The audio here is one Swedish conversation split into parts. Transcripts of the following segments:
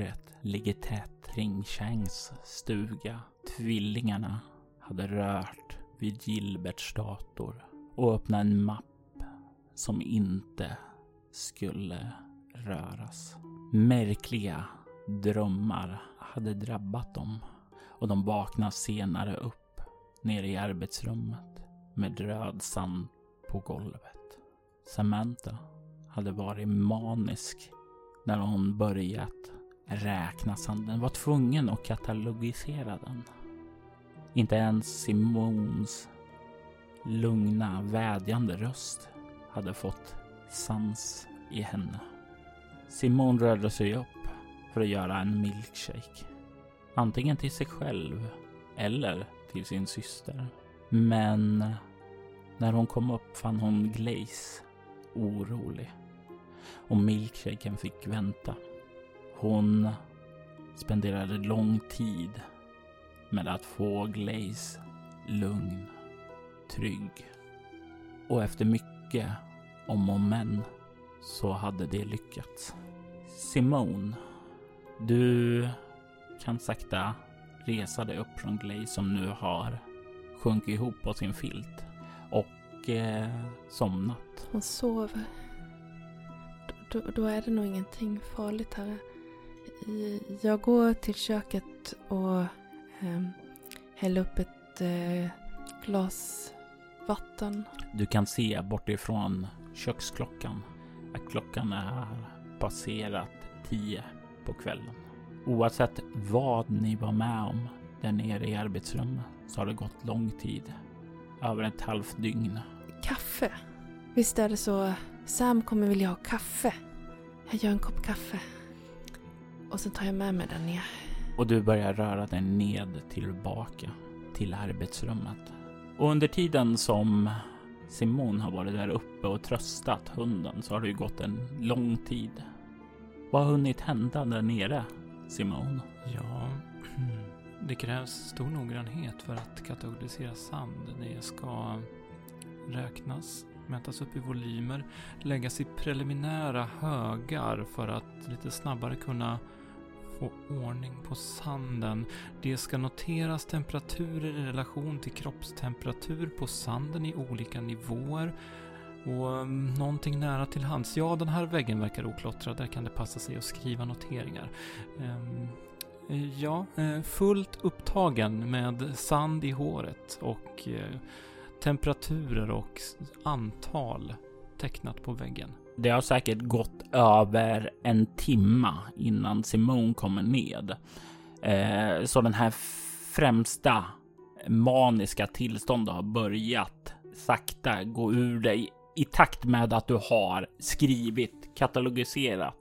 Mörkret ligger tätt kring Changs stuga. Tvillingarna hade rört vid Gilberts dator och öppnat en mapp som inte skulle röras. Märkliga drömmar hade drabbat dem och de vaknade senare upp nere i arbetsrummet med röd sand på golvet. Samantha hade varit manisk när hon börjat räkna sanden, var tvungen att katalogisera den. Inte ens Simons lugna, vädjande röst hade fått sans i henne. Simon rörde sig upp för att göra en milkshake. Antingen till sig själv eller till sin syster. Men när hon kom upp fann hon Glaze orolig och milkshaken fick vänta. Hon spenderade lång tid med att få Glaze lugn, trygg och efter mycket om och men så hade det lyckats. Simone, du kan sakta resa dig upp från Glaze som nu har sjunkit ihop på sin filt och eh, somnat. Hon sover. Då, då, då är det nog ingenting farligt här. I- Jag går till köket och eh, häller upp ett eh, glas vatten. Du kan se bortifrån köksklockan att klockan är passerat tio på kvällen. Oavsett vad ni var med om där nere i arbetsrummet så har det gått lång tid. Över ett halvt dygn. Kaffe. Visst är det så. Sam kommer vilja ha kaffe. Jag gör en kopp kaffe. Och sen tar jag med mig den ner. och du börjar röra dig ned tillbaka till arbetsrummet. Och under tiden som Simon har varit där uppe och tröstat hunden så har det ju gått en lång tid. Vad har hunnit hända där nere, Simon? Ja, det krävs stor noggrannhet för att katalogisera sand. Det ska räknas, mätas upp i volymer, läggas i preliminära högar för att lite snabbare kunna få ordning på sanden. Det ska noteras temperaturer i relation till kroppstemperatur på sanden i olika nivåer. Och um, någonting nära till hands. Ja, den här väggen verkar oklottrad. Där kan det passa sig att skriva noteringar. Ehm, eh, ja, eh, fullt upptagen med sand i håret och eh, temperaturer och antal tecknat på väggen. Det har säkert gått över en timma innan Simon kommer ned. Eh, så den här främsta maniska tillståndet har börjat sakta gå ur dig i takt med att du har skrivit, katalogiserat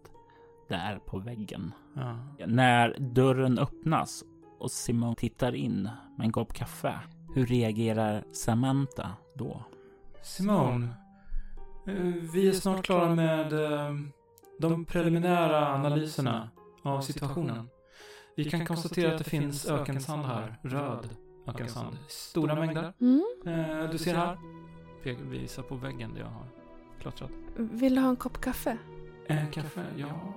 där på väggen. Ja. När dörren öppnas och Simon tittar in med en kopp kaffe, hur reagerar Samantha då? Simone, eh, vi är snart klara med eh, de preliminära analyserna av situationen. Vi kan konstatera att det finns ökensand här, röd ökensand, stora mängder. Mm. Eh, Du ser här, visar på väggen där jag har klottrat. Vill du ha en kopp kaffe? Eh, kaffe, ja.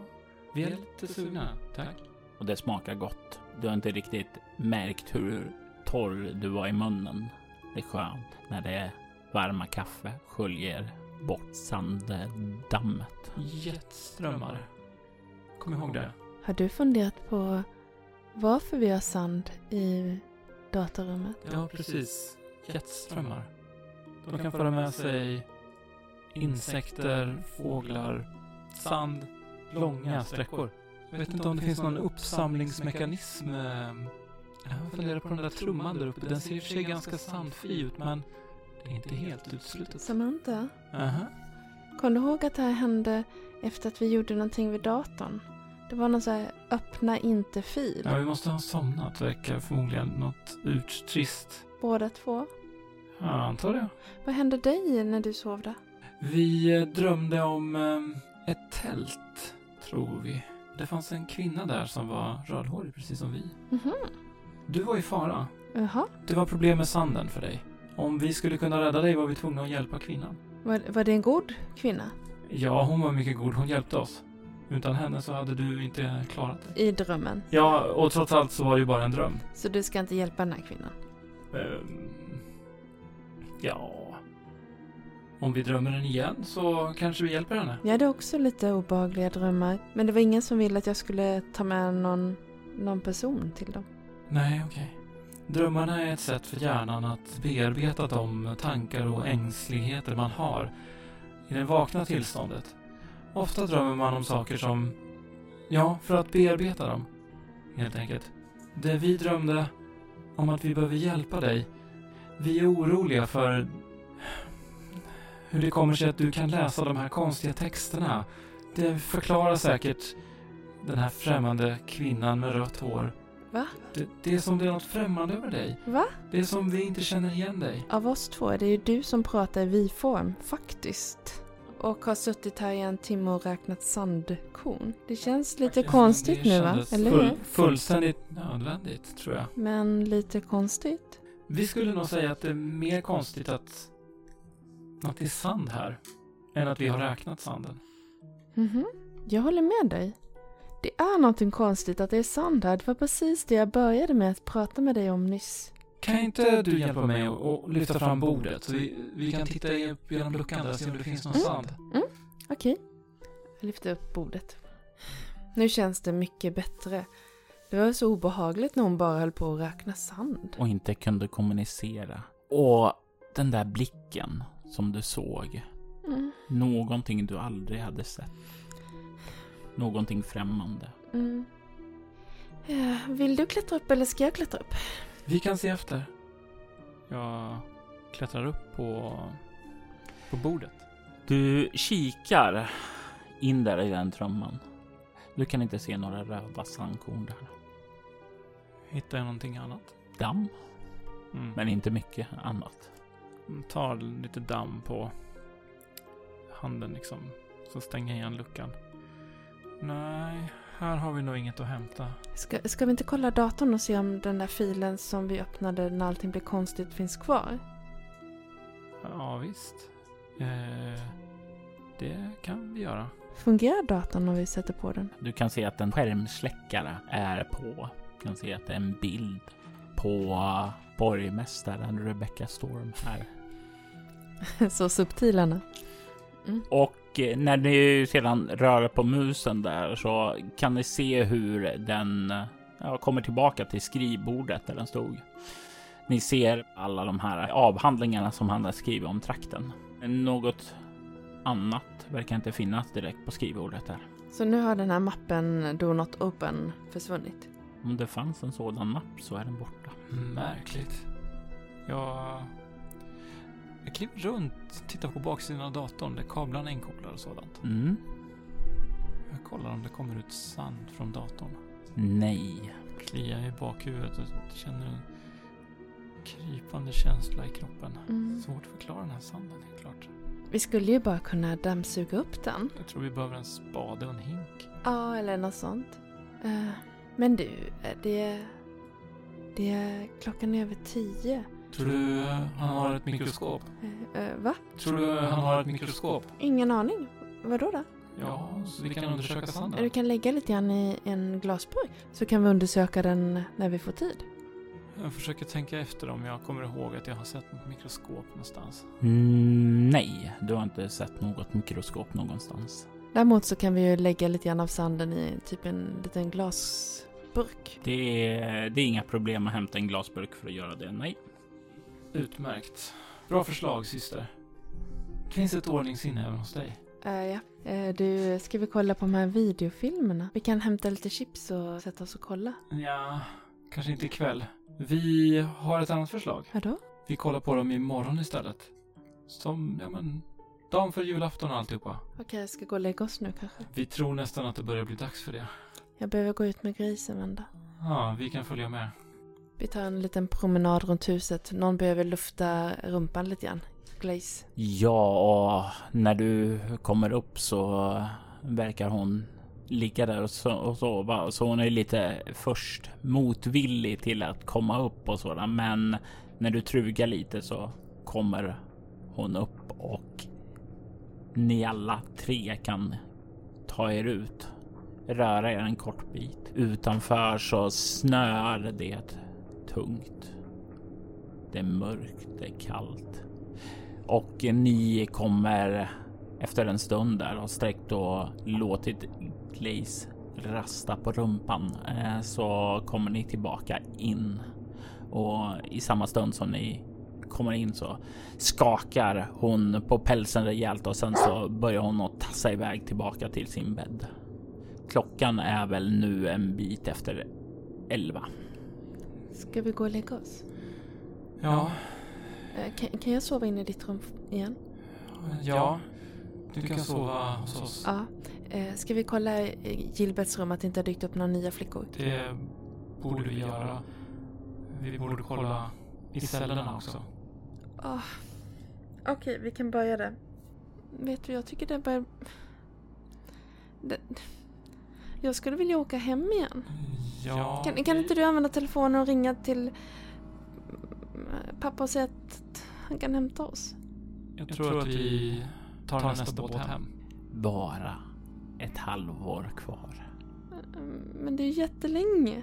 Vi är lite sugna, tack. Och det smakar gott. Du har inte riktigt märkt hur torr du var i munnen. Det är skönt när det varma kaffe sköljer bort sanddammet. Jetströmmar. Kom ihåg det. Har du funderat på varför vi har sand i datarummet? Ja, precis. Jetströmmar. De kan föra med sig insekter, fåglar, sand, långa sträckor. Jag vet inte om det finns någon uppsamlingsmekanism. eh, Jag funderar på den där trumman där uppe. Den ser i och för sig ganska sandfri ut, men det är inte helt uteslutet. Samantha, Aha. kom du ihåg att det här hände efter att vi gjorde någonting vid datorn? Det var någon så här öppna inte-fil. Ja, vi måste ha somnat. Verkar förmodligen något urtrist. Båda två. Ja, antar det. Vad hände dig när du sov där? Vi eh, drömde om eh, ett tält, tror vi. Det fanns en kvinna där som var rödhårig, precis som vi. Mhm. Du var i fara. Jaha. Det var problem med sanden för dig. Om vi skulle kunna rädda dig var vi tvungna att hjälpa kvinnan. Var, var det en god kvinna? Ja, hon var mycket god. Hon hjälpte oss. Utan henne så hade du inte klarat det. I drömmen. Ja, och trots allt så var det ju bara en dröm. Så du ska inte hjälpa den här kvinnan? Ehm, ja... Om vi drömmer den igen så kanske vi hjälper henne. Jag hade också lite obehagliga drömmar. Men det var ingen som ville att jag skulle ta med någon, någon person till dem. Nej, okej. Drömmarna är ett sätt för hjärnan att bearbeta de tankar och ängsligheter man har i det vakna tillståndet. Ofta drömmer man om saker som, ja, för att bearbeta dem, helt enkelt. Det vi drömde om att vi behöver hjälpa dig. Vi är oroliga för hur det kommer sig att du kan läsa de här konstiga texterna. Det förklarar säkert den här främmande kvinnan med rött hår. Va? Det, det är som det är något främmande över dig. Va? Det är som vi inte känner igen dig. Av oss två är det ju du som pratar i vi-form, faktiskt. Och har suttit här i en timme och räknat sandkorn. Det känns lite konstigt Det nu va? kändes Eller full, hur? Fullständigt nödvändigt, tror jag. Men lite konstigt. Vi skulle nog säga att det är mer konstigt att, att det är sand här, än att vi har räknat sanden. Mhm. Jag håller med dig. Det är någonting konstigt att det är här. Det var precis det jag började med att prata med dig om nyss. Kan inte du hjälpa mig att att lyfta fram bordet så vi, vi kan titta genom luckan där och se om det finns någon Mm. sand? Okej. Jag lyfter upp bordet. Nu känns det mycket bättre. Det var så obehagligt när hon bara höll på att räkna sand. och inte kunde kommunicera. Och den där blicken som du såg. Mm. Någonting du aldrig hade sett. Någonting främmande. Mm. Ja, vill du klättra upp eller ska jag klättra upp? Vi kan se efter. Jag klättrar upp på, på bordet. Du kikar in där i den trumman. Du kan inte se några röda sandkorn där. Hittar jag någonting annat? Damm, Mm. men inte mycket annat. tar lite damm på handen liksom. Så stänger jag igen luckan. Nej, här har vi nog inget att hämta. Ska, ska vi inte kolla datorn och se om den där filen som vi öppnade när allting blev konstigt finns kvar? Ja, visst. Eh, det kan vi göra. Fungerar datorn om vi sätter på den? Du kan se att en skärmsläckare är på. Du kan se att det är en bild på borgmästaren Rebecca Storm här. så subtilarna. Och eh, när ni sedan rör på musen där så kan ni se hur den eh, ja, kommer tillbaka till skrivbordet där den stod. Ni ser alla de här avhandlingarna som han har skrivit om trakten. Något annat verkar inte finnas direkt på skrivbordet där. Så nu har den här mappen Do Not Open försvunnit. Om det fanns en sådan mapp så är den borta. Märkligt. Jag... Jag kliver runt, tittar på baksidan av datorn där kablarna är inkopplade och sådant. Mm. Jag kollar om det kommer ut sand från datorn. Nej. Kliar i bakhuvudet och känner en krypande känsla i kroppen. Mm. Svårt att förklara den här sanden helt klart. Vi skulle ju bara kunna dammsuga upp den. Jag tror vi behöver en spade och en hink. Ja, eller något sånt. Eh, men du, eh, det... Det är klockan är över tio. Tror du han har ett mikroskop? Eh, eh, va? Tror du han har ett mikroskop? Ingen aning. Vadå då? Ja, så vi kan undersöka sanden. Du kan lägga lite grann i en glasburk. Så kan vi undersöka den när vi får tid. Jag försöker tänka efter om jag kommer ihåg att jag har sett något mikroskop någonstans. Mm, nej, du har inte sett något mikroskop någonstans. Däremot så kan vi ju lägga lite grann av sanden i typ en liten glasburk. Det är, det är inga problem att hämta en glasburk för att göra det, nej. Utmärkt. Bra förslag, syster. Finns ett ordningssinne även hos dig? Uh, ja. Uh, du, ska vi kolla på de här videofilmerna? Vi kan hämta lite chips och sätta oss och kolla. Ja, kanske inte ikväll. Vi har ett annat förslag. Vadå? Vi kollar på dem imorgon istället. Som, ja men, dagen för julafton och alltihopa. Okej, okay, jag ska gå och lägga oss nu kanske. Vi tror nästan att det börjar bli dags för det. Jag behöver gå ut med grisen, Vända. Ja, vi kan följa med. Vi tar en liten promenad runt huset. Någon behöver lufta rumpan lite grann. Glaze. Ja, och när du kommer upp så verkar hon ligga där och, sova. Så hon är lite först motvillig till att komma upp och sådär. Men när du trugar lite så kommer hon upp och ni alla tre kan ta er ut. Röra er en kort bit. Utanför så snöar det tungt. Det är mörkt, det är kallt. Och ni kommer efter en stund där och sträckt och låtit Glaze rasta på rumpan eh, så kommer ni tillbaka in och i samma stund som ni kommer in så skakar hon på pälsen rejält och sen så börjar hon att tassa iväg tillbaka till sin bädd. Klockan är väl nu en bit efter elva. Ska vi gå och lägga oss? Ja. Eh, kan, kan jag sova inne i ditt rum igen? Ja. Du kan sova hos oss. Ja. Eh, ska vi kolla i Gilberts rum att det inte har dykt upp några nya flickor? Det borde vi göra. Vi borde kolla i cellerna också. Oh. Okej, okay, vi kan börja där. Vet du, jag tycker det börjar... Det... Jag skulle vilja åka hem igen. Ja. Kan, kan inte du använda telefonen och ringa till pappa och säga att han kan hämta oss? Jag tror att vi tar, tar nästa båt hem. Bara ett halvår kvar. Men det är jättelänge.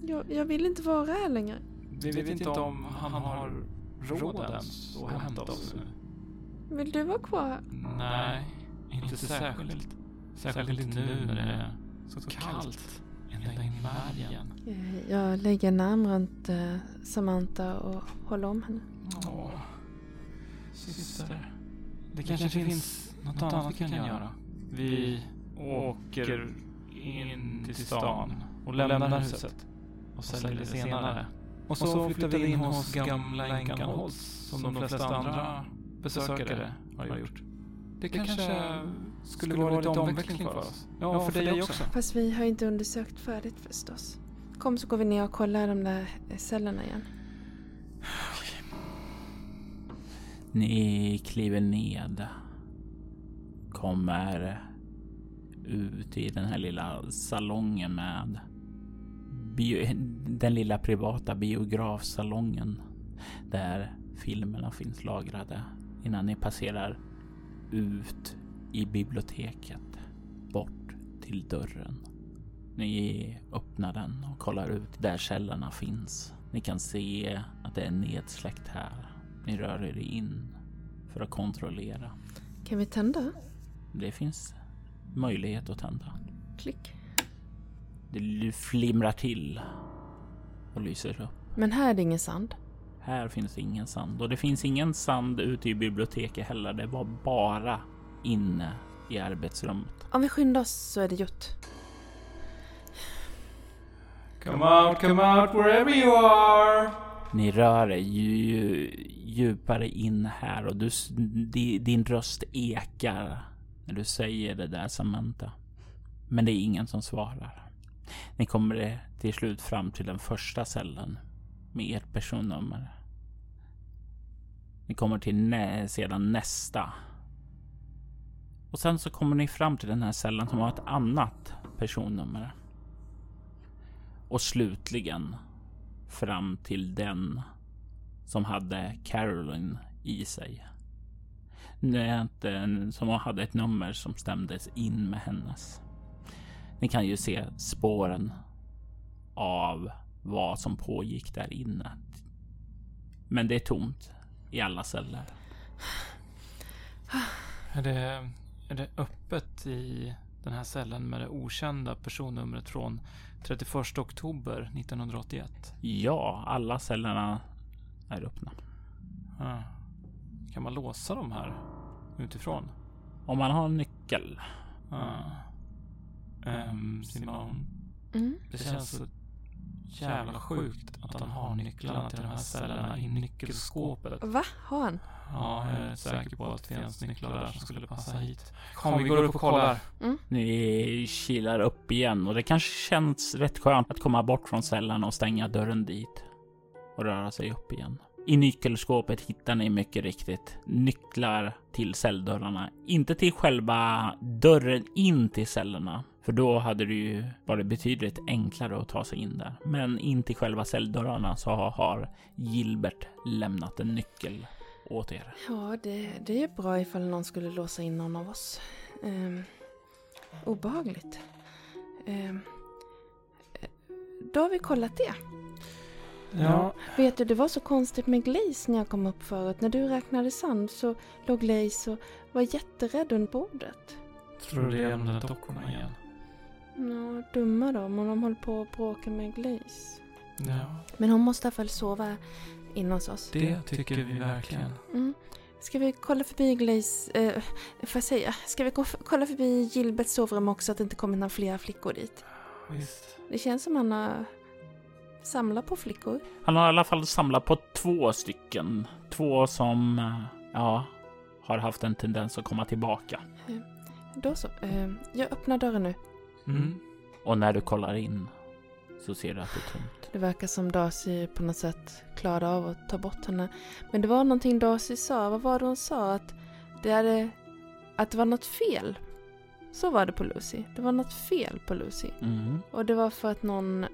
Jag, jag vill inte vara här längre. Vi vet, inte om han har råd ens att hämta oss nu. Vill du vara kvar? Nej, inte särskilt. Särskilt inte nu när det är så kallt ända in i märgen. Eh, jag lägger en arm runt uh, Samantha och håller om henne. Åh, syster. Det kanske finns något annat vi kan göra. Vi åker in till stan och lämnar huset och säljer det senare. Och så flyttar vi in hos gamla änkan Holtz som de flesta andra besökare har gjort. Det kanske skulle vara lite omveckling för oss. Ja, för dig också. Fast vi har inte undersökt färdigt förstås. Kom så går vi ner och kollar de där cellerna igen. Ni kliver ned. Kommer ut i den här lilla salongen med bio, den lilla privata biografsalongen där filmerna finns lagrade innan ni passerar ut i biblioteket bort till dörren. Ni öppnar den och kollar ut där cellerna finns. Ni kan se att det är nedsläckt här. Ni rör er in för att kontrollera. Kan vi tända? Det finns möjlighet att tända. Klick. Det flimrar till och lyser upp. Men här är det ingen sand? Här finns ingen sand och det finns ingen sand ute i biblioteket heller. Det var bara inne i arbetsrummet. Om vi skyndar oss så är det gjort. Come out, come out wherever you are. Ni rör er ju, djupare in här och du, din röst ekar när du säger det där Samantha. Men det är ingen som svarar. Ni kommer till slut fram till den första cellen med ert personnummer. Ni kommer till nä sedan nästa. Och sen så kommer ni fram till den här cellen som har ett annat personnummer. Och slutligen fram till den som hade Caroline i sig. Som hade ett nummer som stämdes in med hennes. Ni kan ju se spåren av vad som pågick där inne. Men det är tomt i alla celler. Är det, är det öppet i den här cellen med det okända personnumret från 31 oktober 1981? Ja, alla cellerna är öppna. Ah. Kan man låsa de här utifrån? Om man har en nyckel. Ah. Ehm, Simon, Mm. det känns så jävla sjukt att han har nycklarna till de här cellerna i nyckelskåpet. Va? Har han? Ja, jag är säker på att det finns nycklar där som skulle passa hit. Kom, vi går upp och kollar. Ni kilar upp igen och det kanske känns rätt skönt att komma bort från cellen och stänga dörren dit. Och röra sig upp igen. I nyckelskåpet hittar ni mycket riktigt nycklar till celldörrarna. Inte till själva dörren in till cellerna. För då hade det ju varit betydligt enklare att ta sig in där. Men in till själva celldörrarna så har Gilbert lämnat en nyckel åt er. Ja, det, det är bra ifall någon skulle låsa in någon av oss. Ehm, obehagligt. Ehm, eh, då har vi kollat det. Ja, Vet du, det var så konstigt med Glaze när jag kom upp förut. När du räknade sand så låg Glaze och var jätterädd under bordet. tror du det är de där dockorna igen? Ja, dumma de om de håller på att bråka med Glaze. Ja, Men hon måste i alla fall sova inne hos oss. det tycker vi verkligen. Mm. Ska vi kolla förbi Glaze, eh, får jag säga, ska vi kolla förbi Gilberts sovrum också så att det inte kommer några fler flickor dit? Visst. Det känns som han har samlat på flickor. Han har i alla fall samlat på två stycken. Två som, eh, ja, har haft en tendens att komma tillbaka. Då så, eh, jag öppnar dörren nu. Mm. Och när du kollar in så ser du att det är tomt. Det verkar som Darcy på något sätt klarade av att ta bort henne. Men det var någonting Darcy sa, vad var det hon sa? Att det, hade, att det var något fel. Så var det på Lucy. Det var något fel på Lucy. Mm. Och det var för att någon äh,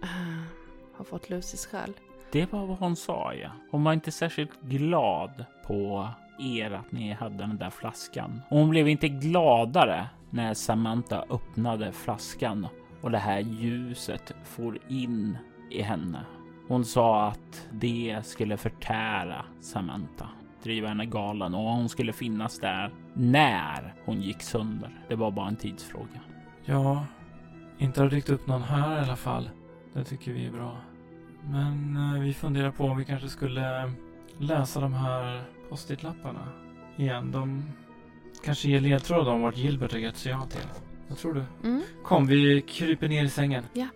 har fått Lucys själ. Det var vad hon sa, ja. Hon var inte särskilt glad på er att ni hade den där flaskan. Och hon blev inte gladare när Samantha öppnade flaskan och det här ljuset for in i henne. Hon sa att det skulle förtära Samantha, driva henne galen och hon skulle finnas där när hon gick sönder. Det var bara en tidsfråga. Ja, inte har dykt upp någon här i alla fall. Det tycker vi är bra. Men eh, vi funderar på om vi kanske skulle läsa de här post-it-lapparna igen. De kanske ger ledtråd om vart Gilbert har gett sig av till. Vad tror du? Mm. Kom, vi kryper ner i sängen. Ja,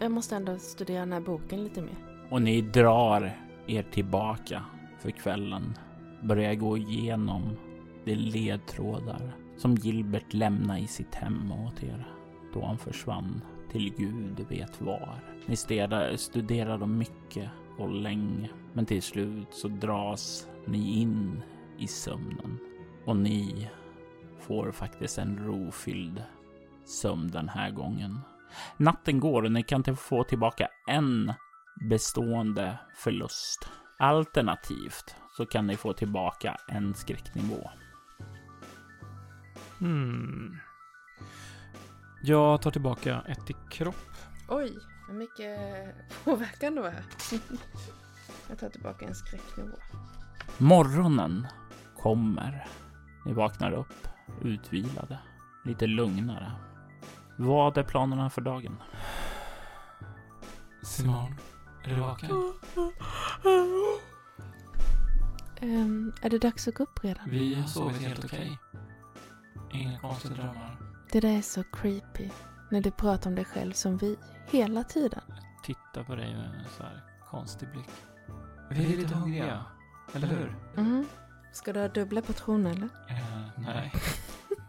jag måste ändå studera den här boken lite mer. Och ni drar er tillbaka för kvällen. Börjar gå igenom de ledtrådar som Gilbert lämnade i sitt hem åt er då han försvann till Gud vet var. Ni studerar, studerar dem mycket och länge, men till slut så dras ni in i sömnen och ni får faktiskt en rofylld sömn den här gången. Natten går och ni kan inte få tillbaka en bestående förlust. Alternativt så kan ni få tillbaka en skräcknivå. Hmm. Jag tar tillbaka ett i kropp. Oj, vad mycket påverkan det var jag tar tillbaka en skräcknivå. Morgonen kommer. Ni vaknar upp utvilade, lite lugnare. Vad är planerna för dagen? Simon, är du vaken? Ehm, är det dags att gå upp redan? Vi har sovit helt okej. Inga konstiga drömmar. Det där är så creepy. När du pratar om dig själv som vi, hela tiden. Titta på dig med en så här konstig blick. Vi är lite hungriga, eller hur? Mm. Ska du ha dubbla portioner eller? Eh, nej.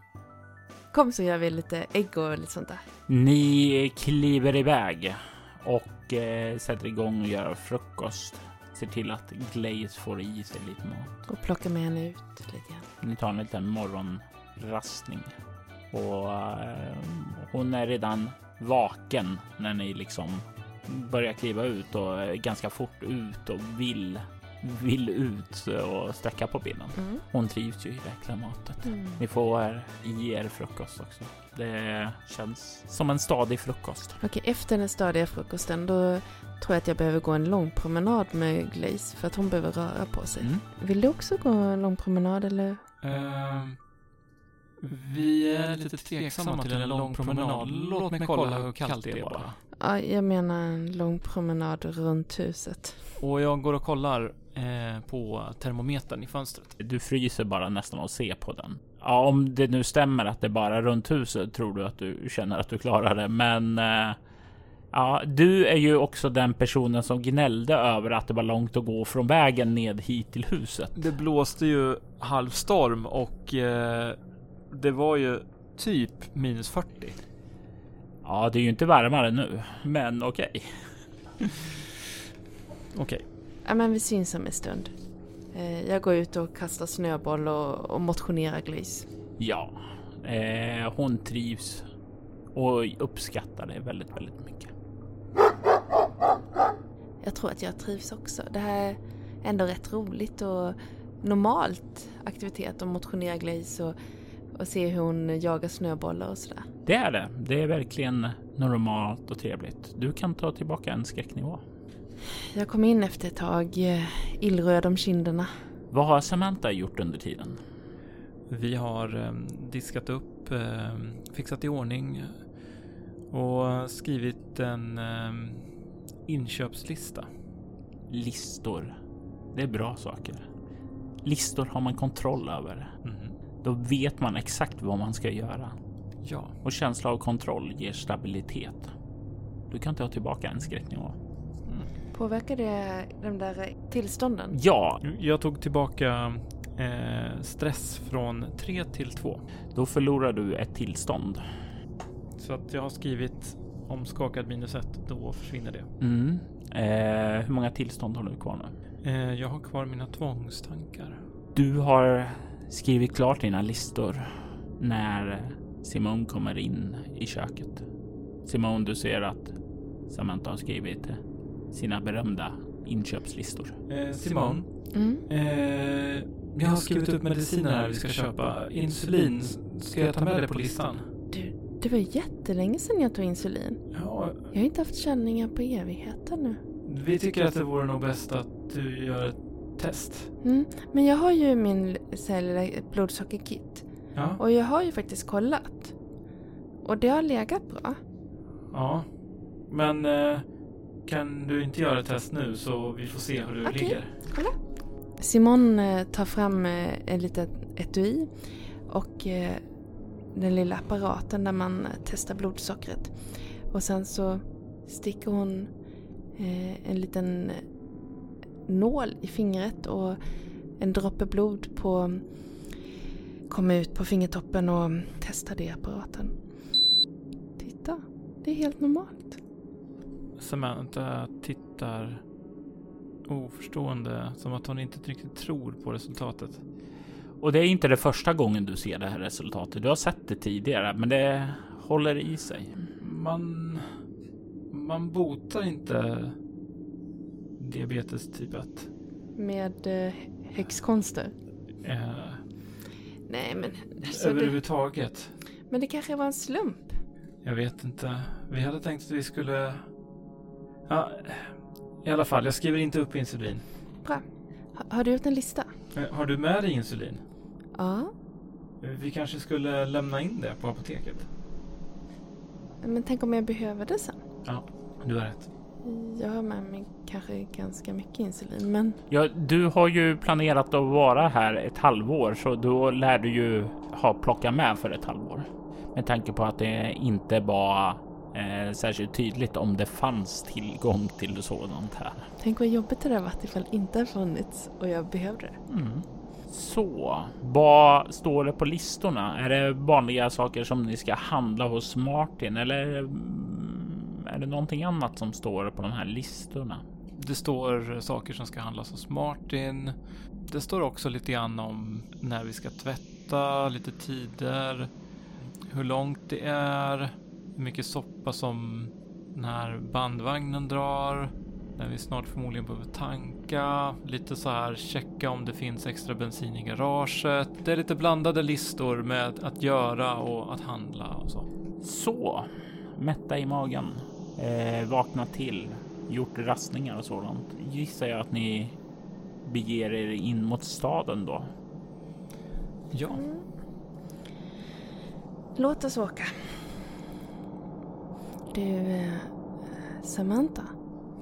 Kom så gör vi lite ägg och lite sånt där. Ni kliver iväg och eh, sätter igång och gör frukost. Ser till att Glaze får i sig lite mat. Och plocka med henne ut lite grann. Ni tar en liten morgonrastning. Och eh, hon är redan vaken när ni liksom börjar kliva ut och är ganska fort ut och vill, vill ut och sträcka på benen. Mm. Hon trivs ju i det här klimatet. Mm. Ni får i er frukost också. Det känns som en stadig frukost. Okej, efter den stadiga frukosten då tror jag att jag behöver gå en lång promenad med Glaze för att hon behöver röra på sig. Mm. Vill du också gå en lång promenad eller? Ehm, Vi är lite tveksamma till en lång promenad. Låt mig kolla hur kallt det är bara. Ja, jag menar en lång promenad runt huset. Och jag går och kollar eh, på termometern i fönstret. Du fryser bara nästan att se på den. Ja, om det nu stämmer att det är bara runt huset tror du att du känner att du klarar det, men eh, ja, du är ju också den personen som gnällde över att det var långt att gå från vägen ned hit till huset. Det blåste ju halvstorm och eh, det var ju typ minus 40. Ja, det är ju inte varmare nu, men okej. Okej. Okay. Ja, men vi syns om en stund. Eh, jag går ut och kastar snöboll och, och motionerar Glis. Ja, eh, hon trivs och uppskattar det väldigt, väldigt mycket. Jag tror att jag trivs också. Det här är ändå rätt roligt och normalt aktivitet att motionera Glaze och, och se hur hon jagar snöbollar och sådär. Det är det. Det är verkligen normalt och trevligt. Du kan ta tillbaka en skräcknivå. Jag kom in efter ett tag, eh, illröd om kinderna. Vad har Samantha gjort under tiden? Vi har eh, diskat upp, eh, fixat i ordning och skrivit en eh, inköpslista. Listor. Det är bra saker. Listor har man kontroll över. Mm. Då vet man exakt vad man ska göra. Ja. Och känsla av kontroll ger stabilitet. Du kan ta tillbaka en skräcknivå. Påverkar det de där tillstånden? Ja. Jag tog tillbaka eh, stress från 3 till 2. Då förlorar du ett tillstånd. Så att jag har skrivit omskakad minus 1, då försvinner det. Mm. Eh, hur många tillstånd har du kvar nu? Eh, jag har kvar mina tvångstankar. Du har skrivit klart dina listor när Simon kommer in i köket. Simon, du ser att Samantha har skrivit sina berömda inköpslistor. Eh, Simon, mm. eh, jag har skrivit upp mediciner här vi ska köpa. Insulin, ska jag ta med det på listan? Du, det var jättelänge sedan jag tog insulin. Ja. Jag har inte haft känningar på evigheter nu. Vi tycker att det vore nog bäst att du gör ett test. Mm, men jag har ju min lilla blodsockerkit. Ja. Och jag har ju faktiskt kollat. Och det har legat bra. Ja, men eh, kan du inte göra ett test nu så vi får se hur du okay. ligger? Kolla. Simon eh, tar fram eh, en liten etui och eh, den lilla apparaten där man testar blodsockret. Och sen så sticker hon en liten nål i fingret och en droppe blod på kommer ut på fingertoppen och testar i apparaten. Titta, det är helt normalt. Samantha tittar oförstående, som att hon inte riktigt tror på resultatet. Och det är inte det första gången du ser det här resultatet. Du har sett det tidigare, men det håller i sig. Man... Man botar inte diabetes typ 1. Med eh, häxkonster? Eh, Nej, men... Alltså, överhuvudtaget. Det, men det kanske var en slump? Jag vet inte. Vi hade tänkt att vi skulle Ja, i alla fall, jag skriver inte upp insulin. Bra. har du gjort en lista? Eh, har du med dig insulin? Ja. Vi kanske skulle lämna in det på apoteket. Men tänk om jag behöver det sen? Ja, du har rätt. Jag har med mig kanske ganska mycket insulin, men... Ja, du har ju planerat att vara här ett halvår, så då lär du ju ha plockat med för ett halvår. Med tanke på att det inte var eh, särskilt tydligt om det fanns tillgång till sådant här. Tänk vad jobbigt det hade varit ifall det inte hade funnits och jag behövde det. Mm. Så, vad står det på listorna? Är det vanliga saker som ni ska handla hos Martin eller är det någonting annat som står på de här listorna? Det står saker som ska handlas hos Martin. Det står också lite grann om när vi ska tvätta, lite tider, hur långt det är, hur mycket soppa som den här bandvagnen drar. När vi snart förmodligen behöver tanka. Lite så här checka om det finns extra bensin i garaget. Det är lite blandade listor med att göra och att handla och så. Så, mätta i magen, eh, vakna till, gjort rastningar och sådant. Gissar jag att ni beger er in mot staden då? Ja. Låt oss åka. Du, eh, Samantha.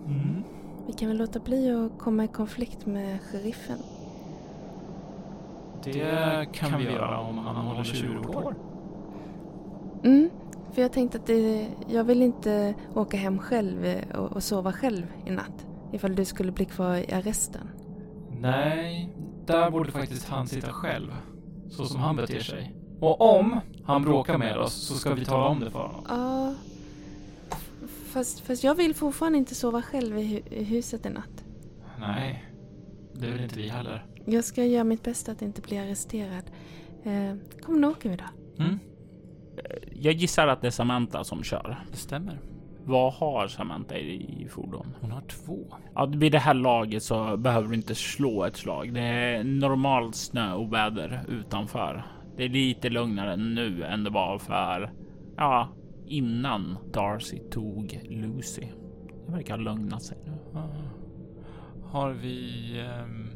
Mm. Vi kan väl låta bli att komma i konflikt med sheriffen? Det kan vi göra om han håller tjur på. Mm, för jag tänkte att det, jag vill inte åka hem själv eh, och, och sova själv i natt. Ifall du skulle bli kvar i arresten. Nej, där borde faktiskt han sitta själv. Så som han beter sig. Och om han bråkar med oss så ska vi tala om det för honom. Ja, fast, fast jag vill fortfarande inte sova själv i, hu- i huset i natt. Nej, det vill inte vi heller. Jag ska göra mitt bästa att inte bli arresterad. Eh, kom, nu åker vi då. Mm, Jag gissar att det är Samantha som kör. det stämmer. Vad har Samantha i fordon? Hon har två. Ja, vid det här laget så behöver du inte slå ett slag. Det är normalt snöoväder utanför. Det är lite lugnare nu än det var för, ja, innan Darcy tog Lucy. Det verkar ha lugnat sig nu. Har vi ehm,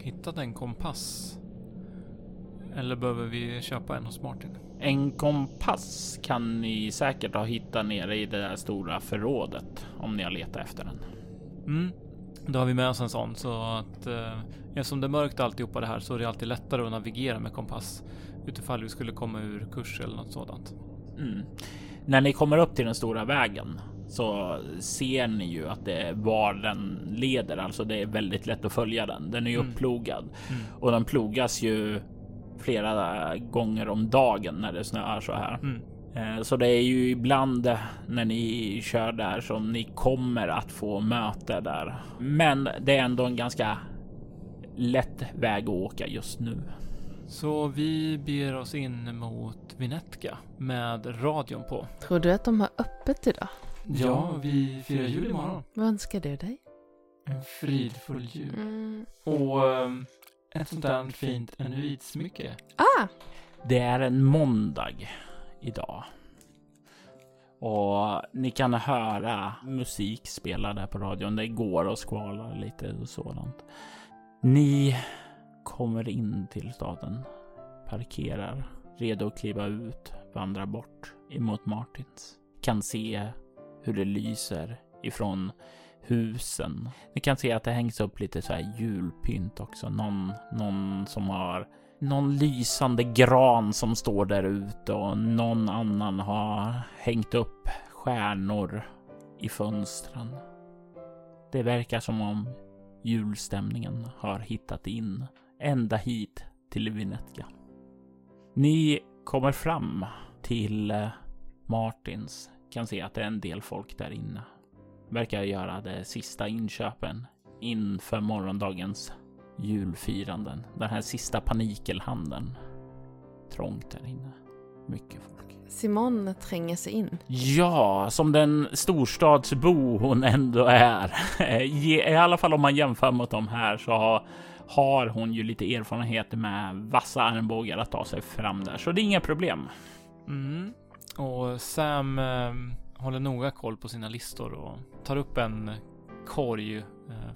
hittat en kompass? Eller behöver vi köpa en hos Martin? En kompass kan ni säkert ha hittat nere i det där stora förrådet om ni har letat efter den. Mm. Då har vi med oss en sån så att eh, eftersom det är mörkt alltihopa det här så är det alltid lättare att navigera med kompass utifall vi skulle komma ur kurs eller något sådant. Mm. När ni kommer upp till den stora vägen så ser ni ju att det är var den leder. Alltså det är väldigt lätt att följa den. Den är ju Mm. upplogad Mm. och den plogas ju flera gånger om dagen när det snöar så här. Mm. Eh, Så det är ju ibland eh, när ni kör där som ni kommer att få möte där. Men det är ändå en ganska lätt väg att åka just nu. Så vi beger oss in mot Vinetka med radion på. Tror du att de har öppet idag? Ja, vi firar jul imorgon. Vad önskar du dig? En fridfull jul. Mm. Och ehm, ett sånt där fint enuitsmycke. Ah! Det är en måndag idag. Och ni kan höra musik spela där på radion. Det går och skvalar lite och sådant. Ni kommer in till staden, parkerar, redo att kliva ut, vandrar bort emot Martins. Kan se hur det lyser ifrån husen. Ni kan se att det hängs upp lite så här julpynt också. Någon, någon som har någon lysande gran som står där ute och någon annan har hängt upp stjärnor i fönstren. Det verkar som om julstämningen har hittat in ända hit till Vinetka. Ni kommer fram till eh, Martins. Kan se att det är en del folk där inne. Verkar göra de sista inköpen inför morgondagens julfiranden. Den här sista panikelhandeln. Trångt där inne. Mycket folk. Simon tränger sig in. Ja, som den storstadsbo hon ändå är. I alla fall om man jämför mot de här så har, hon ju lite erfarenhet med vassa armbågar att ta sig fram där, så det är inga problem. Mm. Och Sam ehm, håller noga koll på sina listor och tar upp en korg eh,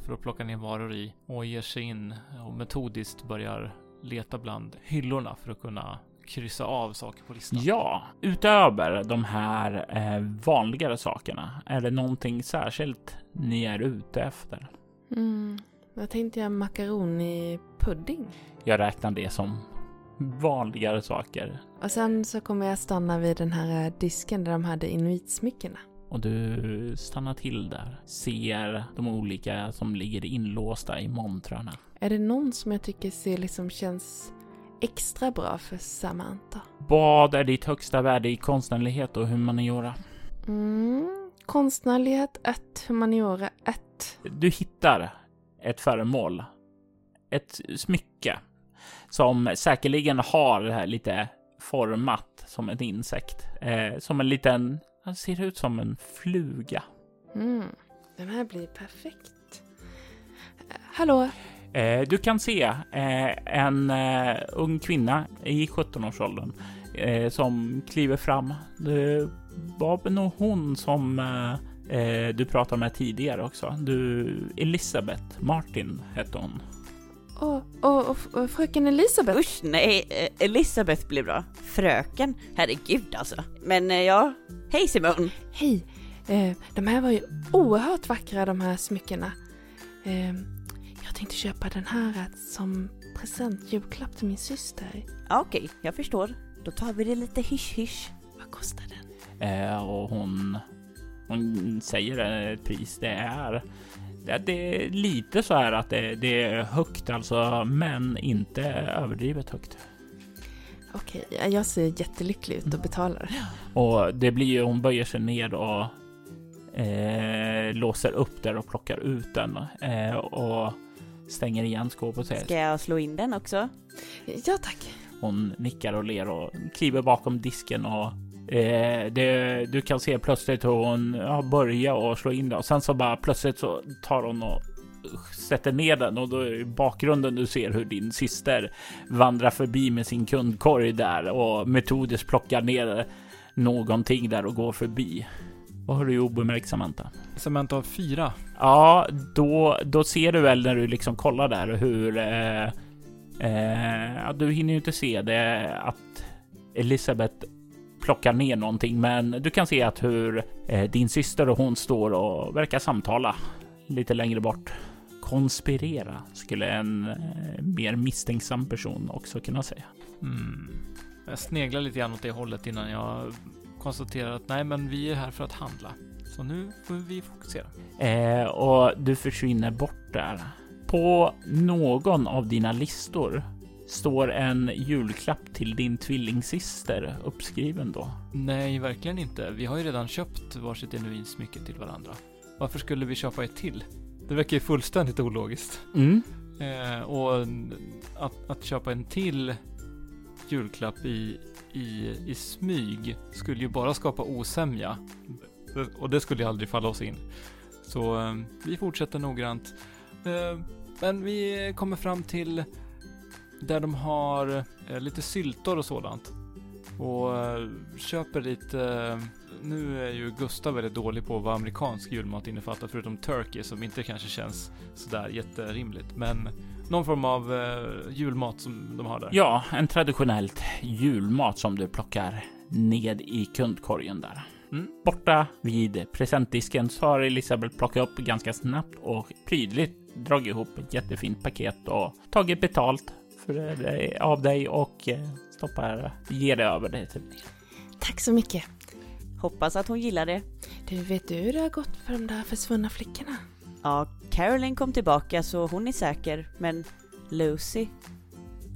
för att plocka ner varor i och ger sig in och metodiskt börjar leta bland hyllorna för att kunna kryssa av saker på listan. Ja, utöver de här eh, vanligare sakerna, är det någonting särskilt ni är ute efter? Mm. Jag tänkte göra makaroni-pudding. Jag räknar det som vanligare saker Och sen så kommer jag stanna vid den här eh, disken där de hade inuitsmyckena. Och du stannar till där. Ser de olika som ligger inlåsta i montrarna. Är det någon som jag tycker ser liksom känns extra bra för Samantha? Vad är ditt högsta värde i konstnärlighet och humaniora? Mm. Konstnärlighet 1, humaniora 1. Du hittar ett föremål, ett smycke som säkerligen har det här lite format som en insekt, eh, som en liten, den ser ut som en fluga. Mm. Den här blir perfekt. Eh, Hallå? Eh, du kan se eh, en eh, ung kvinna i 17-årsåldern eh, som kliver fram. Det var nog hon som eh, du pratade med tidigare också. Du, Elisabeth Martin hette hon. Och, och, och, och fröken Elisabeth? Usch, nej, eh, Elisabeth blir bra. Fröken, herregud alltså. Men eh, ja, hej Simon. Hej! Eh, de här var ju oerhört vackra de här smyckena. Eh, jag tänkte köpa den här som present, julklapp till min syster. Ja, Okej, jag förstår. Då tar vi det lite hysch-hysch. Vad kostar den? Eh, och hon, hon säger ett pris. Det är, det, är lite så här att det, det är högt alltså, men inte överdrivet högt. Okej, jag ser jättelycklig ut och betalar. Och det blir ju, hon böjer sig ner och eh, låser upp där och plockar ut den eh, och stänger igen skåpet Ska jag slå in den också? Ja tack. Hon nickar och ler och kliver bakom disken och eh, det, du kan se plötsligt hur hon ja, börjar och slå in den och sen så bara plötsligt så tar hon och sätter ner den och då är i bakgrunden du ser hur din syster vandrar förbi med sin kundkorg där och metodiskt plockar ner någonting där och går förbi. Vad har du obemärkt Samantha? Cement av fyra. Ja, då, då ser du väl när du liksom kollar där hur... Eh, eh, du hinner ju inte se det att Elisabeth plockar ner någonting, men du kan se att hur eh, din syster och hon står och verkar samtala lite längre bort. Konspirera skulle en eh, mer misstänksam person också kunna säga. Mm. Jag sneglar lite grann åt det hållet innan jag konstaterar att nej, men vi är här för att handla. Så nu får vi fokusera. Eh, och du försvinner bort där. På någon av dina listor står en julklapp till din tvillingsyster uppskriven då. Nej, verkligen inte. Vi har ju redan köpt varsitt genuinsmycke till varandra. Varför skulle vi köpa ett till? Det verkar ju fullständigt ologiskt. Mm. Eh, och att, att köpa en till julklapp i, i, i smyg skulle ju bara skapa osämja. Och det skulle ju aldrig falla oss in. Så eh, vi fortsätter noggrant. Eh, men vi kommer fram till där de har eh, lite syltor och sådant. Och eh, köper lite... eh, nu är ju Gustav väldigt dålig på vad amerikansk julmat innefattar förutom turkey som inte kanske känns sådär jätterimligt. Men någon form av julmat som de har där. Ja, en traditionellt julmat som du plockar ned i kundkorgen där. Mm. Borta vid presentdisken så har Elisabeth plockat upp ganska snabbt och prydligt dragit ihop ett jättefint paket och tagit betalt för det, av dig och eh, stoppar, ger det över dig till dig. Tack så mycket. Hoppas att hon gillar det. Du, vet du hur det har gått för de där försvunna flickorna? Ja, Caroline kom tillbaka så hon är säker. Men Lucy,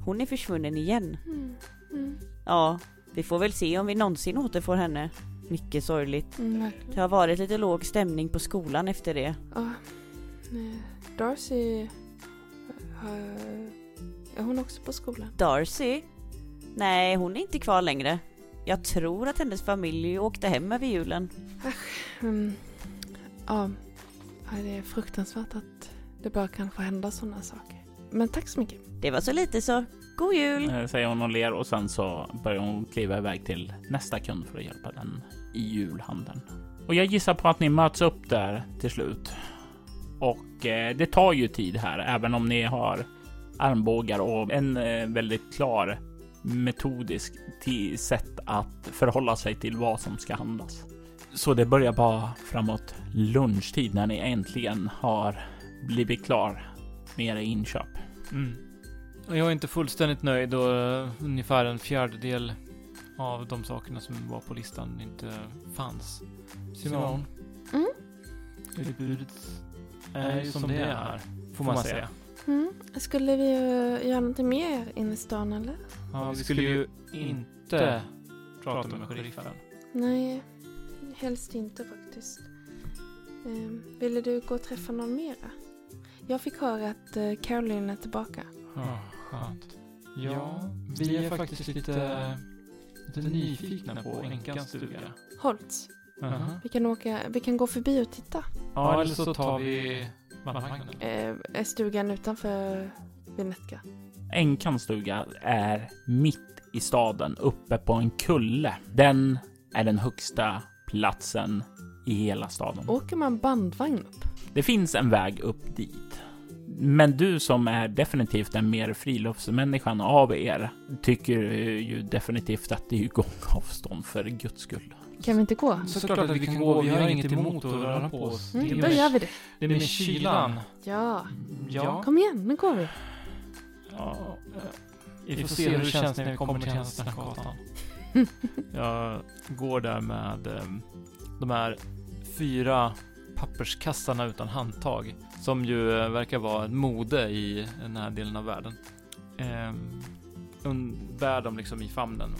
hon är försvunnen igen. Mm. Mm. Ja, vi får väl se om vi någonsin återfår henne. Mycket sorgligt. Mm. Det har varit lite låg stämning på skolan efter det. Ja. Eh, Darcy... Har, är hon också på skolan? Darcy? Nej, hon är inte kvar längre. Jag tror att hennes familj åkte hem över julen. Mm. Ja. Ja, det är fruktansvärt att det bara kan få hända sådana saker. Men tack så mycket. Det var så lite så. God jul! Eh, Säger hon och ler och sen så börjar hon kliva iväg till nästa kund för att hjälpa den i julhandeln. Och jag gissar på att ni möts upp där till slut. Och eh, det tar ju tid här, även om ni har armbågar och en eh, väldigt klar metodisk sätt att förhålla sig till vad som ska handlas. Så det börjar bara framåt lunchtid när ni äntligen har blivit klar med era inköp. Mm. Jag är inte fullständigt nöjd och eh, ungefär en fjärdedel av de sakerna som var på listan inte fanns. Simon? Mm? Utbudet är ju som det är här, får man säga. Mm. Skulle vi göra någonting mer inne i stan eller? Ja, vi skulle ju inte prata med sheriffen. Nej, helst inte faktiskt. Um, ville du gå och träffa någon mera? Jag fick höra att uh, Caroline är tillbaka. Ja, skönt. Ja, vi är faktiskt lite, lite nyfikna på änkans stuga. Holtz, Aha. vi kan, åka, vi kan gå förbi och titta. Ja, eller så tar vi bandvagnen. Uh, är stugan utanför Vinetka? Enkans stuga är mitt i staden, uppe på en kulle. Den är den högsta platsen i hela staden. Åker man bandvagn upp? Det finns en väg upp dit. Men du som är definitivt den mer friluftsmänniskan av er tycker ju definitivt att det är gångavstånd för guds skull. Kan vi inte gå? Såklart att vi kan gå, vi har inget emot att röra på oss. Mm, då gör vi det. Det är med kylan. Ja, Ja. kom igen, nu går vi. Ja, eh, vi får se hur det känns när vi kommer till Snackgatan. Jag går där med eh, de här fyra papperskassarna utan handtag. Som ju eh, verkar vara ett mode i den här delen av världen. Eh, un- bär dem liksom i famnen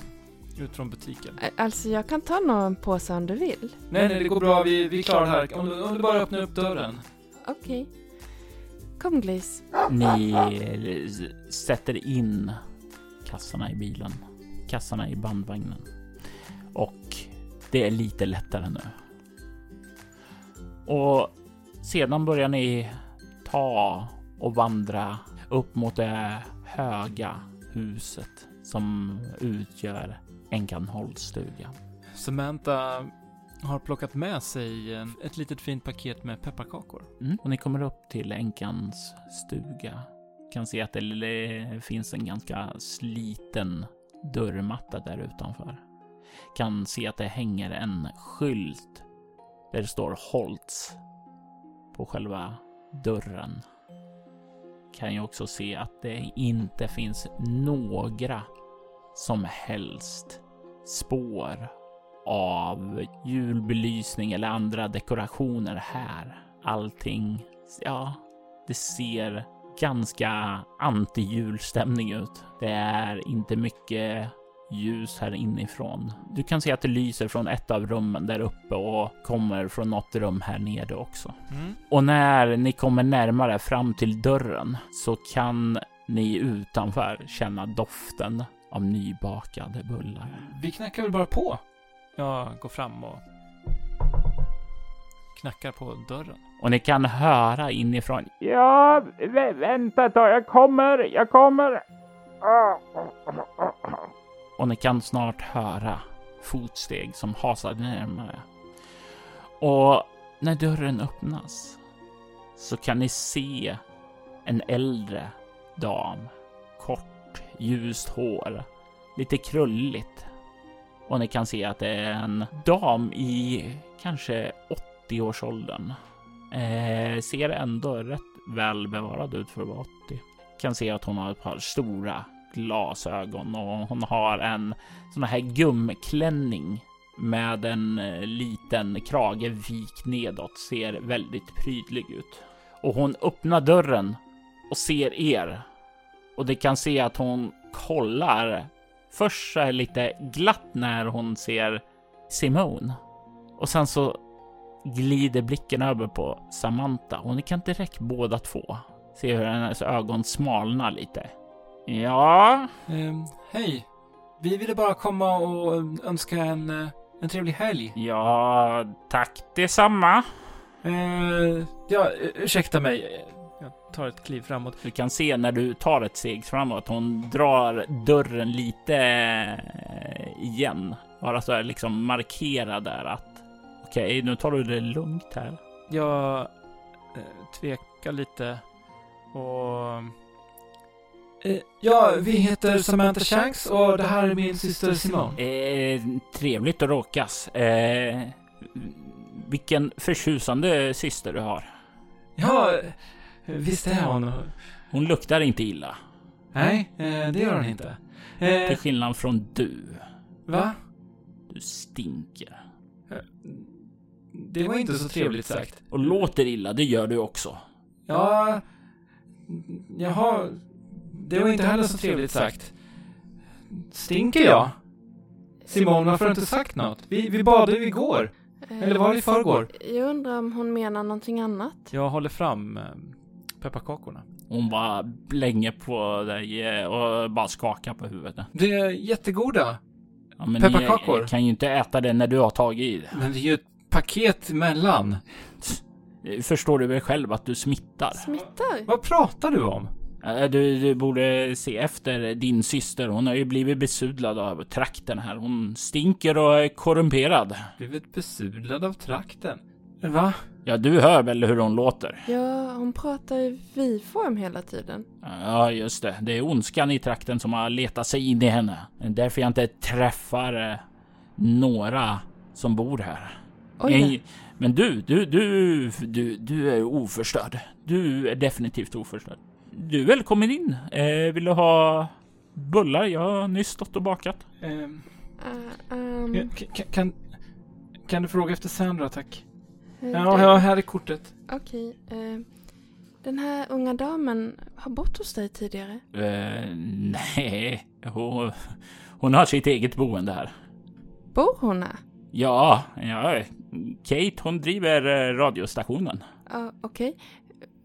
ut från butiken. Alltså jag kan ta någon påse om du vill. Nej, nej, det går bra. Vi, vi klarar det här. Om du, om du bara öppnar upp dörren. Okej. Kom Glis. Ni sätter in kassarna i bilen, kassarna i bandvagnen och det är lite lättare nu. Och sedan börjar ni ta och vandra upp mot det höga huset som utgör Enkanholmsstugan. Samantha har plockat med sig ett litet fint paket med pepparkakor. Mm. Och ni kommer upp till änkans stuga. Kan se att det finns en ganska sliten dörrmatta där utanför. Kan se att det hänger en skylt där det står Holtz på själva dörren. Kan ju också se att det inte finns några som helst spår av julbelysning eller andra dekorationer här. Allting, ja, det ser ganska anti-julstämning ut. Det är inte mycket ljus här inifrån. Du kan se att det lyser från ett av rummen där uppe och kommer från något rum här nere också. Mm. Och när ni kommer närmare fram till dörren så kan ni utanför känna doften av nybakade bullar. Vi knackar väl bara på. Jag går fram och knackar på dörren. Och ni kan höra inifrån. Ja, vä vänta ett tag, jag kommer, jag kommer. Och ni kan snart höra fotsteg som hasar närmare. Och när dörren öppnas så kan ni se en äldre dam. Ljust hår, lite krulligt. Och ni kan se att det är en dam i kanske 80-årsåldern. Eh, ser ändå rätt väl bevarad ut för att vara 80. Kan se att hon har ett par stora glasögon och hon har en sån här gumklänning med en eh, liten krage vikt nedåt. Ser väldigt prydlig ut. Och hon öppnar dörren och ser er. Och det kan se att hon kollar först lite glatt när hon ser Simone. Och sen så glider blicken över på Samantha och ni kan direkt båda två se hur hennes ögon smalnar lite. Ja, Ehm, hej. Vi ville bara komma och önska en, eh, en trevlig helg. ja, tack detsamma. Uh, ja, ursäkta mig. Tar ett kliv framåt. Du kan se när du tar ett steg framåt, hon drar dörren lite eh, igen. Bara så här liksom markera där att okej, nu tar du det lugnt här. Jag eh, tvekar lite och... Eh, ja, vi heter Samantha Shanks och det här är min syster Simone. Eh, trevligt att råkas. Eh, vilken förtjusande syster du har. Ja, visst är hon. Hon luktar inte illa. Nej, eh, det gör hon inte. Eh, Till skillnad från du. va? Du stinker. Det var inte så trevligt sagt. Och låter illa, det gör du också. Ja, jaha. Det var inte heller så trevligt sagt. Stinker jag? Simon, varför har du inte sagt något? Vi, vi badade ju igår. Eller var det i förrgår? Jag undrar om hon menar någonting annat. Jag håller fram eh, pepparkakorna. Hon bara blänger på dig eh, och bara skakar på huvudet. Det är jättegoda. Ja, men Pepparkakor? Ni kan ju inte äta det när du har tagit i det. Men det är ju ett paket emellan. Förstår du väl själv att du smittar? Smittar? Vad pratar du om? Eh, Du, du borde se efter din syster. Hon har ju blivit besudlad av trakten här. Hon stinker och är korrumperad. Blivit besudlad av trakten. Va? Ja, du hör väl hur hon låter? Ja, hon pratar i vi-form hela tiden. Ja, just det. Det är ondskan i trakten som har letat sig in i henne. Det är därför jag inte träffar eh, några som bor här. Oj Men du, du, du, du, du är oförstörd. Du är definitivt oförstörd. Du är välkommen in. Eh, vill du ha bullar? Jag har nyss stått och bakat. Ehm, Uh, um, ja, k- kan, kan du fråga efter Sandra, tack? Ja, ja, här är kortet. Okej. eh, den här unga damen har bott hos dig tidigare. Eh, nej, hon, hon har sitt eget boende här. Bor hon här? Ja, ja, Kate hon driver eh, radiostationen. Ja, okej.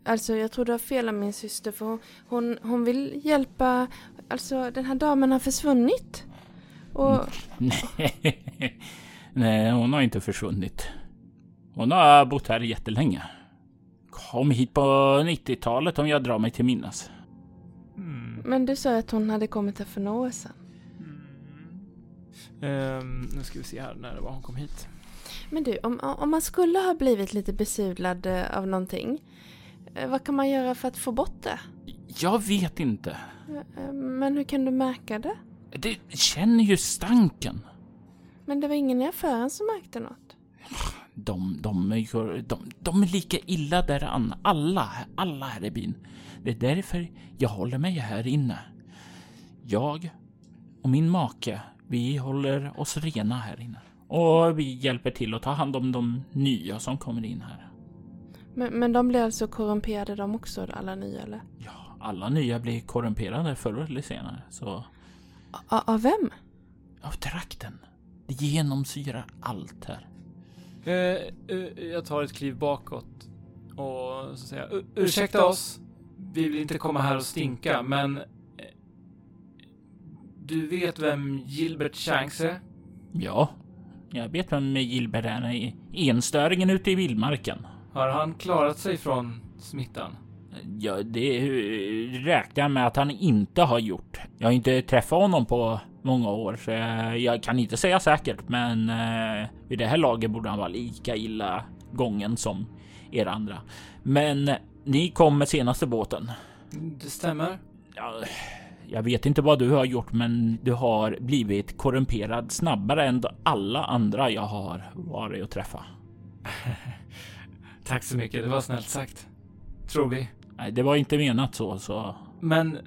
Alltså, jag tror du har fel om min syster för hon, hon, hon vill hjälpa... Alltså, den här damen har försvunnit. Och... Nej, nej, hon har inte försvunnit. Hon har bott här jättelänge. Kom hit på 90-talet om jag drar mig till minnes. Mm. Men du sa att hon hade kommit här för några år sedan. Ehm, nu ska vi se här när det var hon kom hit. Men du, om, om man skulle ha blivit lite besudlad eh, av någonting. eh, Vad kan man göra för att få bort det? Jag vet inte. Eh, Men hur kan du märka det? Det känner ju stanken. Men det var ingen i affären som märkte något. De, de, de, de är lika illa däran. Alla, alla här i byn. Det är därför jag håller mig här inne. Jag och min make, vi håller oss rena här inne. Och vi hjälper till att ta hand om de nya som kommer in här. Men, men de blir alltså korrumperade de också, alla nya eller? Ja, alla nya blir korrumperade förr eller senare. Så, A- av vem? av trakten. Det genomsyrar allt här. Eh, eh, jag tar ett kliv bakåt och så säger jag, "U- ursäkta oss. Vi vill inte komma här och stinka, men eh, du vet vem Gilbert Shanks är? Ja, jag vet vem Gilbert är. i Enstöringen ute i vildmarken. Har han klarat sig från smittan? Ja, det räknar jag med att han inte har gjort. Jag har inte träffat honom på många år, så jag, jag kan inte säga säkert. Men eh, vid det här laget borde han vara lika illa gången som er andra. Men ni kom med senaste båten. Det stämmer. Ja, jag vet inte vad du har gjort, men du har blivit korrumperad snabbare än alla andra jag har varit och träffa. Tack så mycket, det var snällt sagt. Tror vi. Nej, det var inte menat så, så Men...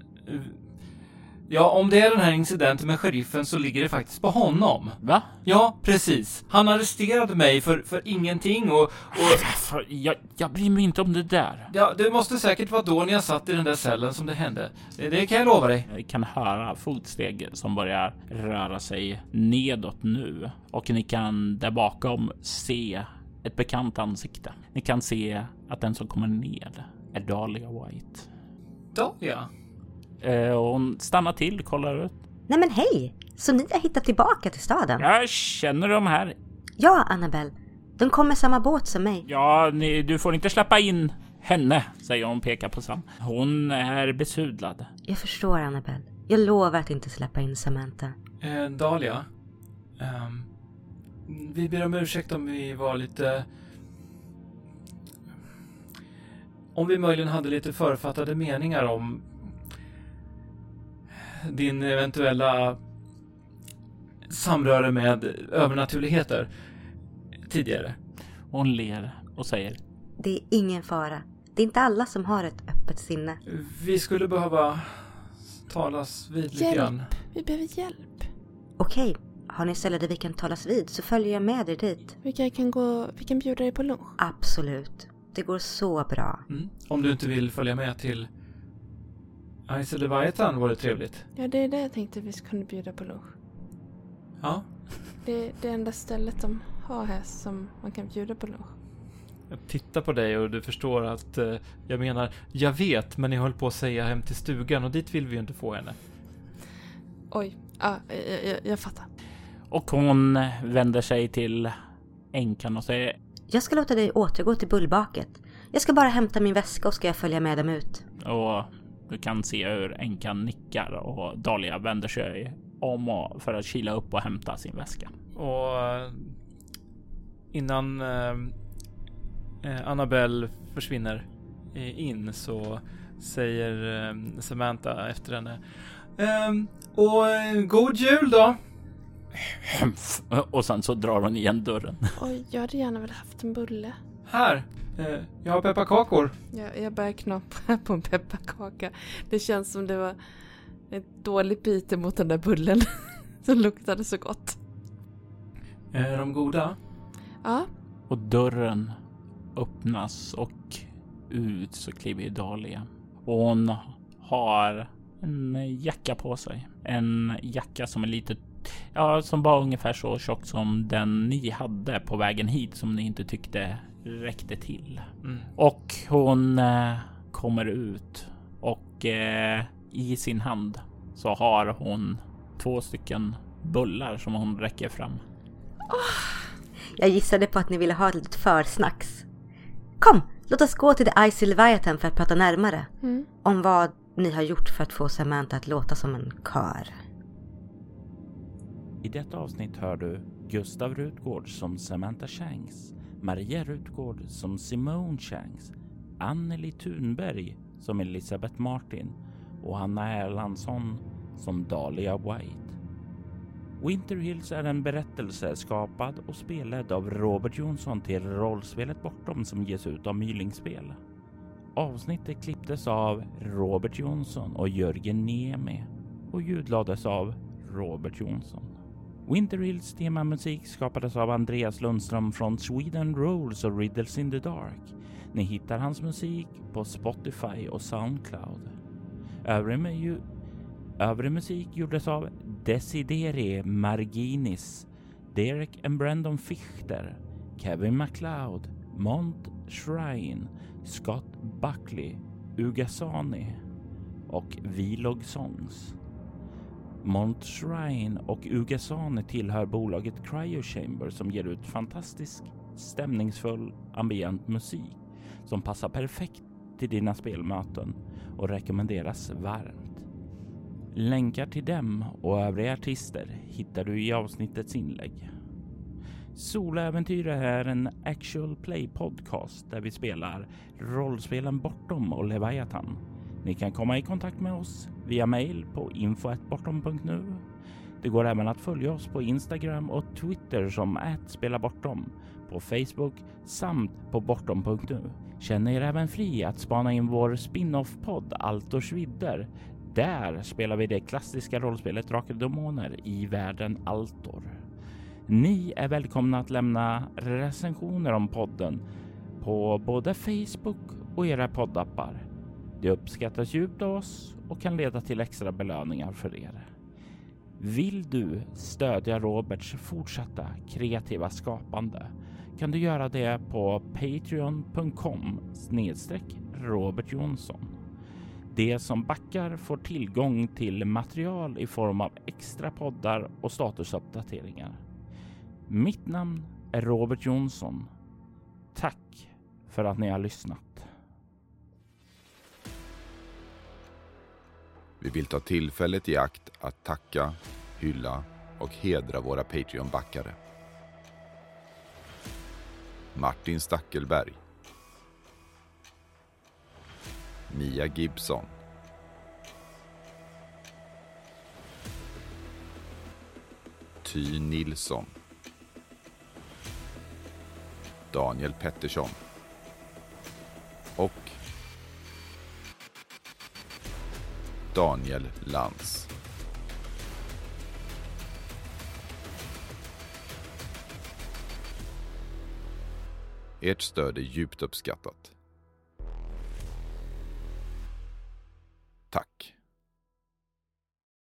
Ja, om det är den här incidenten med sheriffen så ligger det faktiskt på honom. va? Ja, precis. Han arresterade mig för, för ingenting och, och Jag, jag bryr mig inte om det där. Ja, det måste säkert vara då ni har satt i den där cellen som det hände. Det, det kan jag lova dig. Jag kan höra fotsteg som börjar röra sig nedåt nu och ni kan där bakom se ett bekant ansikte. Ni kan se att den som kommer ned är Dahlia White. Dahlia? Eh, och hon stannar till, kollar ut. Nej men hej! Så ni har hittat tillbaka till staden? Jag känner de här. Ja, Annabelle. De kom med samma båt som mig. Ja, ni, du får inte släppa in henne, säger hon och pekar på Sam. Hon är besudlad. Jag förstår, Annabelle. Jag lovar att inte släppa in Samantha. Eh, Dahlia? Ehm, vi ber om ursäkt om vi var lite... Om vi möjligen hade lite författade meningar om din eventuella samröre med övernaturligheter tidigare. Hon ler och säger Det är ingen fara. Det är inte alla som har ett öppet sinne. Vi skulle behöva talas vid lite Hjälp. grann. Vi behöver hjälp. Okej, har ni ställe där vi kan talas vid så följer jag med er dit. Vi kan, kan gå, vi kan bjuda dig på lunch. Absolut. Det går så bra. Mm. Om du inte vill följa med till Isle Leviathan vore trevligt. Ja, det är det jag tänkte vi kunde bjuda på lunch. Ja, Det är det enda stället de har här som man kan bjuda på lunch. jag tittar på dig och du förstår att eh, jag menar, jag vet, men ni höll på att säga hem till stugan och dit vill vi ju inte få henne. Oj, ja, jag, jag, jag fattar. och hon vänder sig till änkan och säger Jag ska låta dig återgå till bullbaket. Jag ska bara hämta min väska och ska jag följa med dem ut. och du kan se hur änkan nickar och Dahlia vänder sig om och för att kila upp och hämta sin väska. Och innan eh, eh, Annabelle försvinner in så säger eh, Samantha efter henne. Ehm, och god jul då! Och sen så drar hon igen dörren. Oj, jag hade gärna velat haft en bulle. Här! Eh, jag har pepparkakor. Jag, jag börjar knappa på en pepparkaka. Det känns som det var ett dåligt byte mot den där bullen som luktade så gott. Är de goda? Ja, Och dörren öppnas och ut så kliver Dahlia. Och hon har en jacka på sig. En jacka som är lite, ja, som var ungefär så tjock som den ni hade på vägen hit som ni inte tyckte räckte till. Mm. Och hon eh, kommer ut och eh, i sin hand så har hon två stycken bullar som hon räcker fram. Jag gissade på att ni ville ha ett litet försnacks. Kom, låt oss gå till The Icy Leviathan för att prata närmare. mm. Om vad ni har gjort för att få Samantha att låta som en kar. I detta avsnitt hör du Gustav Rutgård som Samantha Shanks, Maria Rutgård som Simone Shanks, Anneli Thunberg som Elisabeth Martin och Hanna Erlandsson som Dahlia White. Winter Hills är en berättelse skapad och spelad av Robert Jonsson till rollspelet Bortom som ges ut av Mylingspel. Avsnittet klipptes av Robert Jonsson och Jörgen Niemi och ljudlades av Robert Jonsson. Winter Hills temamusik skapades av Andreas Lundström från Sweden Rolls och Riddles in the Dark. Ni hittar hans musik på Spotify och Soundcloud. Övrig, mu- övrig musik gjordes av Desideri Marginis, Derek and Brandon Fichter, Kevin MacLeod, Mont Shrine, Scott Buckley, Ugasani och Vlog Songs. Mont Shrine och Ugasani tillhör bolaget Cryo Chamber som ger ut fantastisk stämningsfull ambient musik som passar perfekt till dina spelmöten och rekommenderas varmt. Länkar till dem och övriga artister hittar du i avsnittets inlägg. Soläventyr är en actual play podcast där vi spelar rollspelen Bortom och Leviathan. Ni kan komma i kontakt med oss via mail på info.bortom.nu. Det går även att följa oss på Instagram och Twitter som @spelabortom, på Facebook samt på bortom.nu. Känn er även fri att spana in vår spin-off-podd Altors vidder. Där spelar vi det klassiska rollspelet Drakar och Demoner i världen Altor. Ni är välkomna att lämna recensioner om podden på både Facebook och era poddappar. Det uppskattas djupt av oss och kan leda till extra belöningar för er. Vill du stödja Roberts fortsatta kreativa skapande kan du göra det på patreon.com snedstreck Robert Jonsson. De som backar får tillgång till material i form av extra poddar och statusuppdateringar. Mitt namn är Robert Jonsson. Tack för att ni har lyssnat. Vi vill ta tillfället i akt att tacka, hylla och hedra våra Patreon-backare. Martin Stackelberg. Mia Gibson. Ty Nilsson. Daniel Pettersson. Och Daniel Lantz. Ert stöd är djupt uppskattat. Tack.